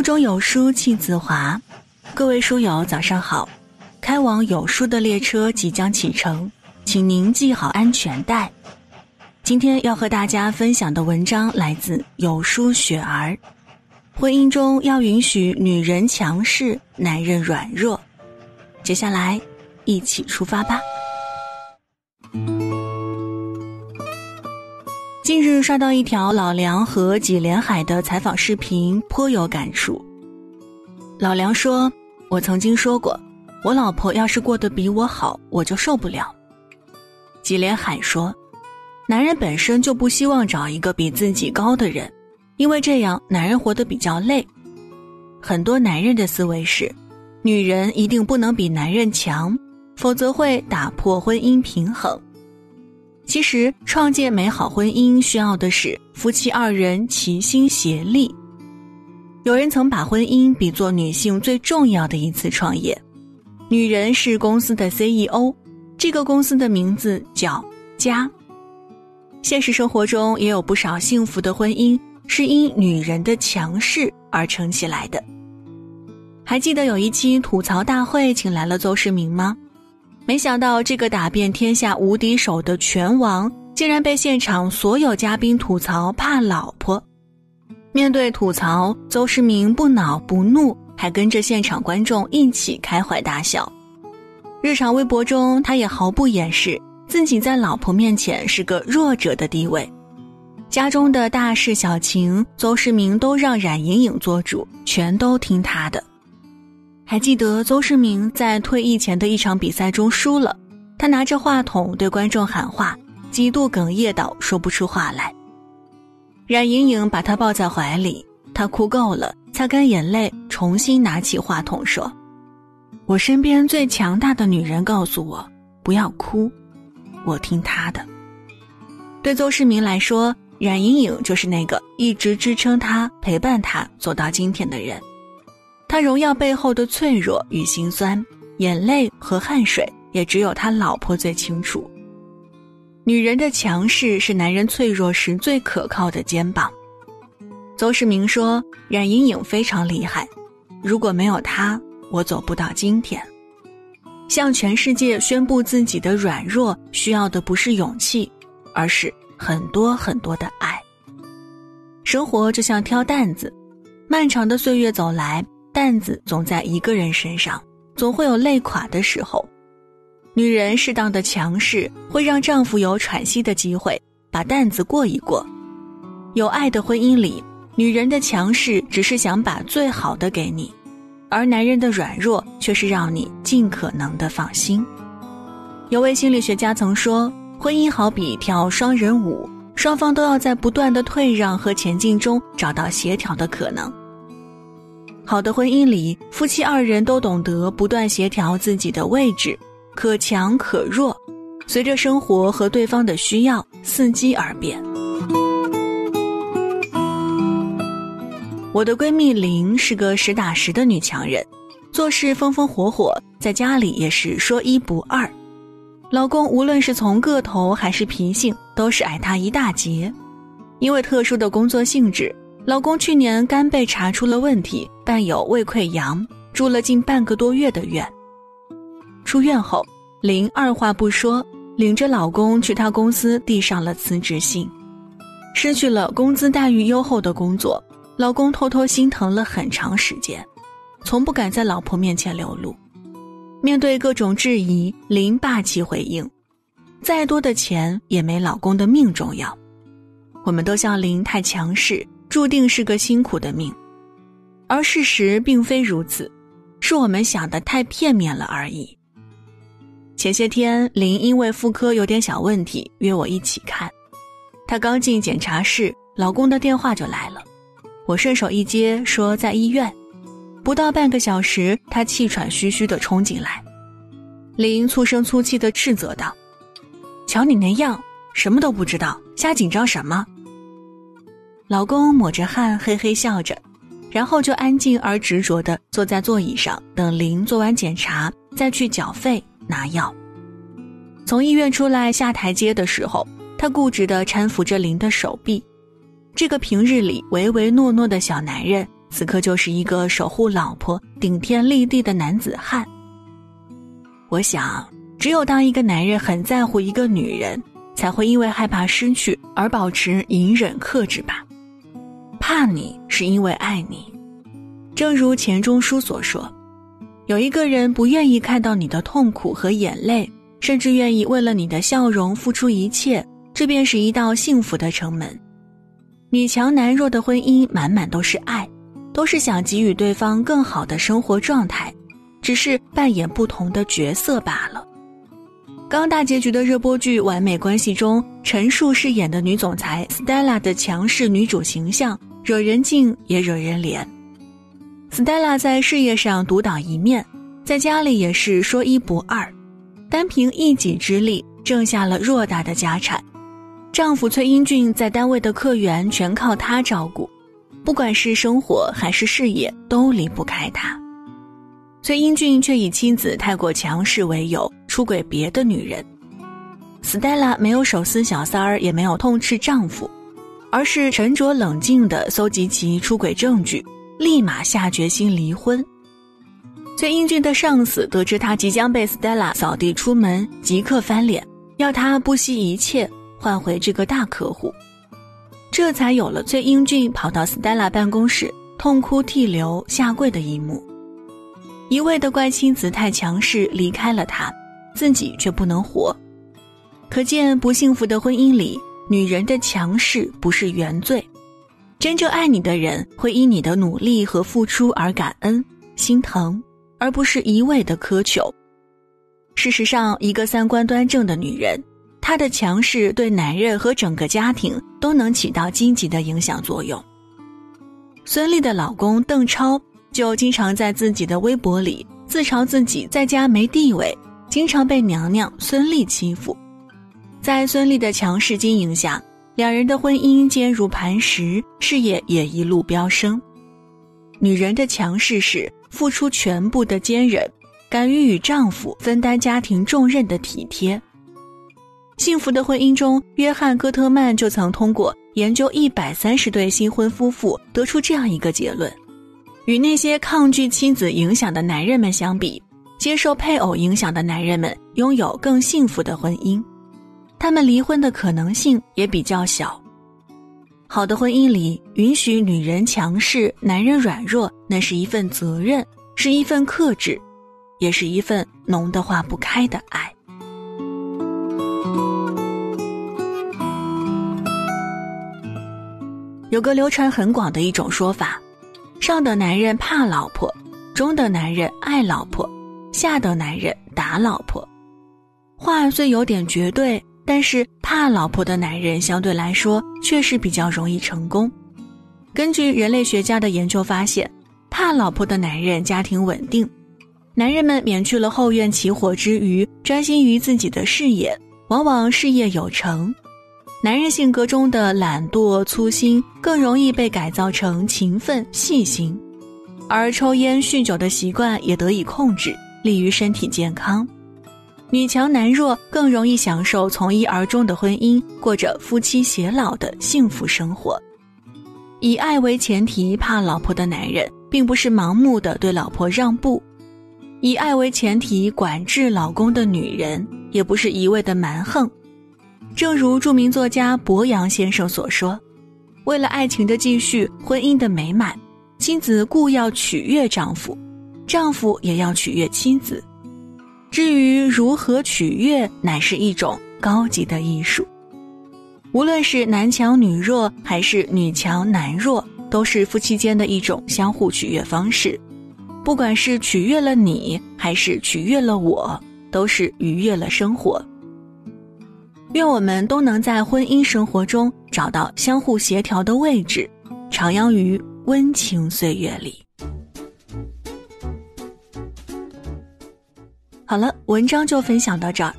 腹中有书气自华，各位书友早上好。开往有书的列车即将启程，请您系好安全带。今天要和大家分享的文章来自有书雪儿。婚姻中要允许女人强势，男人软弱。接下来，一起出发吧。近日刷到一条老梁和纪连海的采访视频，颇有感触。老梁说：“我曾经说过，我老婆要是过得比我好，我就受不了。”纪连海说：“男人本身就不希望找一个比自己高的人，因为这样男人活得比较累。很多男人的思维是，女人一定不能比男人强，否则会打破婚姻平衡。”其实，创建美好婚姻需要的是夫妻二人齐心协力。有人曾把婚姻比作女性最重要的一次创业，女人是公司的 CEO，这个公司的名字叫家。现实生活中也有不少幸福的婚姻是因女人的强势而撑起来的。还记得有一期吐槽大会，请来了邹市明吗？没想到这个打遍天下无敌手的拳王，竟然被现场所有嘉宾吐槽怕老婆。面对吐槽，邹市明不恼不怒，还跟着现场观众一起开怀大笑。日常微博中，他也毫不掩饰自己在老婆面前是个弱者的地位。家中的大事小情，邹市明都让冉莹莹做主，全都听他的。还记得邹市明在退役前的一场比赛中输了，他拿着话筒对观众喊话，几度哽咽到说不出话来。冉莹莹把他抱在怀里，他哭够了，擦干眼泪，重新拿起话筒说：“我身边最强大的女人告诉我，不要哭，我听她的。”对邹市明来说，冉莹莹就是那个一直支撑他、陪伴他走到今天的人。他荣耀背后的脆弱与心酸，眼泪和汗水也只有他老婆最清楚。女人的强势是男人脆弱时最可靠的肩膀。邹市明说：“冉莹颖非常厉害，如果没有她，我走不到今天。”向全世界宣布自己的软弱，需要的不是勇气，而是很多很多的爱。生活就像挑担子，漫长的岁月走来。担子总在一个人身上，总会有累垮的时候。女人适当的强势，会让丈夫有喘息的机会，把担子过一过。有爱的婚姻里，女人的强势只是想把最好的给你，而男人的软弱却是让你尽可能的放心。有位心理学家曾说，婚姻好比跳双人舞，双方都要在不断的退让和前进中找到协调的可能。好的婚姻里，夫妻二人都懂得不断协调自己的位置，可强可弱，随着生活和对方的需要伺机而变。我的闺蜜林是个实打实的女强人，做事风风火火，在家里也是说一不二。老公无论是从个头还是脾性，都是矮她一大截。因为特殊的工作性质。老公去年肝被查出了问题，伴有胃溃疡，住了近半个多月的院。出院后，林二话不说，领着老公去他公司递上了辞职信。失去了工资待遇优厚的工作，老公偷偷心疼了很长时间，从不敢在老婆面前流露。面对各种质疑，林霸气回应：“再多的钱也没老公的命重要。”我们都笑林太强势。注定是个辛苦的命，而事实并非如此，是我们想的太片面了而已。前些天，林因为妇科有点小问题，约我一起看。她刚进检查室，老公的电话就来了，我顺手一接，说在医院。不到半个小时，她气喘吁吁的冲进来，林粗声粗气的斥责道：“瞧你那样，什么都不知道，瞎紧张什么？”老公抹着汗，嘿嘿笑着，然后就安静而执着地坐在座椅上，等林做完检查，再去缴费拿药。从医院出来下台阶的时候，他固执地搀扶着林的手臂。这个平日里唯唯诺诺的小男人，此刻就是一个守护老婆、顶天立地的男子汉。我想，只有当一个男人很在乎一个女人，才会因为害怕失去而保持隐忍克制吧。怕你是因为爱你，正如钱钟书所说，有一个人不愿意看到你的痛苦和眼泪，甚至愿意为了你的笑容付出一切，这便是一道幸福的城门。女强男弱的婚姻，满满都是爱，都是想给予对方更好的生活状态，只是扮演不同的角色罢了。刚大结局的热播剧《完美关系》中，陈数饰演的女总裁 Stella 的强势女主形象，惹人敬也惹人怜。Stella 在事业上独当一面，在家里也是说一不二，单凭一己之力挣下了偌大的家产。丈夫崔英俊在单位的客源全靠她照顾，不管是生活还是事业都离不开她。崔英俊却以妻子太过强势为由出轨别的女人。Stella 没有手撕小三儿，也没有痛斥丈夫，而是沉着冷静地搜集其出轨证据，立马下决心离婚。崔英俊的上司得知他即将被 Stella 扫地出门，即刻翻脸，要他不惜一切。换回这个大客户，这才有了崔英俊跑到 Stella 办公室痛哭涕流下跪的一幕。一味的怪妻子太强势离开了他，自己却不能活。可见不幸福的婚姻里，女人的强势不是原罪。真正爱你的人会因你的努力和付出而感恩心疼，而不是一味的苛求。事实上，一个三观端正的女人。她的强势对男人和整个家庭都能起到积极的影响作用。孙俪的老公邓超就经常在自己的微博里自嘲自己在家没地位，经常被娘娘孙俪欺负。在孙俪的强势经营下，两人的婚姻坚如磐石，事业也一路飙升。女人的强势是付出全部的坚韧，敢于与丈夫分担家庭重任的体贴。幸福的婚姻中，约翰·戈特曼就曾通过研究一百三十对新婚夫妇，得出这样一个结论：与那些抗拒妻子影响的男人们相比，接受配偶影响的男人们拥有更幸福的婚姻，他们离婚的可能性也比较小。好的婚姻里，允许女人强势，男人软弱，那是一份责任，是一份克制，也是一份浓得化不开的爱。有个流传很广的一种说法：上等男人怕老婆，中等男人爱老婆，下等男人打老婆。话虽有点绝对，但是怕老婆的男人相对来说确实比较容易成功。根据人类学家的研究发现，怕老婆的男人家庭稳定，男人们免去了后院起火之余，专心于自己的事业，往往事业有成。男人性格中的懒惰、粗心更容易被改造成勤奋、细心，而抽烟、酗酒的习惯也得以控制，利于身体健康。女强男弱更容易享受从一而终的婚姻，过着夫妻偕老的幸福生活。以爱为前提怕老婆的男人，并不是盲目的对老婆让步；以爱为前提管制老公的女人，也不是一味的蛮横。正如著名作家博洋先生所说：“为了爱情的继续，婚姻的美满，妻子固要取悦丈夫，丈夫也要取悦妻子。至于如何取悦，乃是一种高级的艺术。无论是男强女弱，还是女强男弱，都是夫妻间的一种相互取悦方式。不管是取悦了你，还是取悦了我，都是愉悦了生活。”愿我们都能在婚姻生活中找到相互协调的位置，徜徉于温情岁月里。好了，文章就分享到这儿。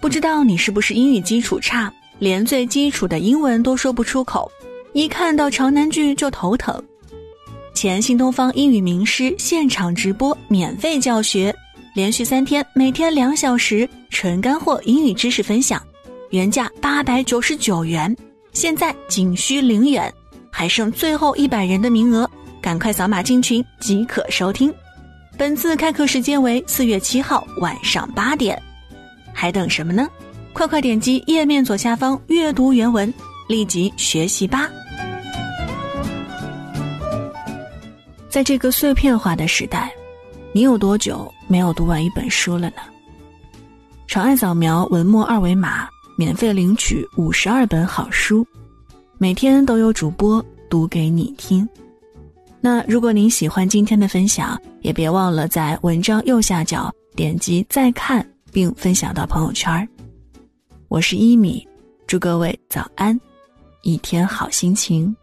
不知道你是不是英语基础差，连最基础的英文都说不出口，一看到长难句就头疼。前新东方英语名师现场直播免费教学，连续三天，每天两小时，纯干货英语知识分享。原价八百九十九元，现在仅需零元，还剩最后一百人的名额，赶快扫码进群即可收听。本次开课时间为四月七号晚上八点，还等什么呢？快快点击页面左下方阅读原文，立即学习吧！在这个碎片化的时代，你有多久没有读完一本书了呢？长按扫描文末二维码，免费领取五十二本好书，每天都有主播读给你听。那如果您喜欢今天的分享，也别忘了在文章右下角点击再看，并分享到朋友圈。我是一米，祝各位早安，一天好心情。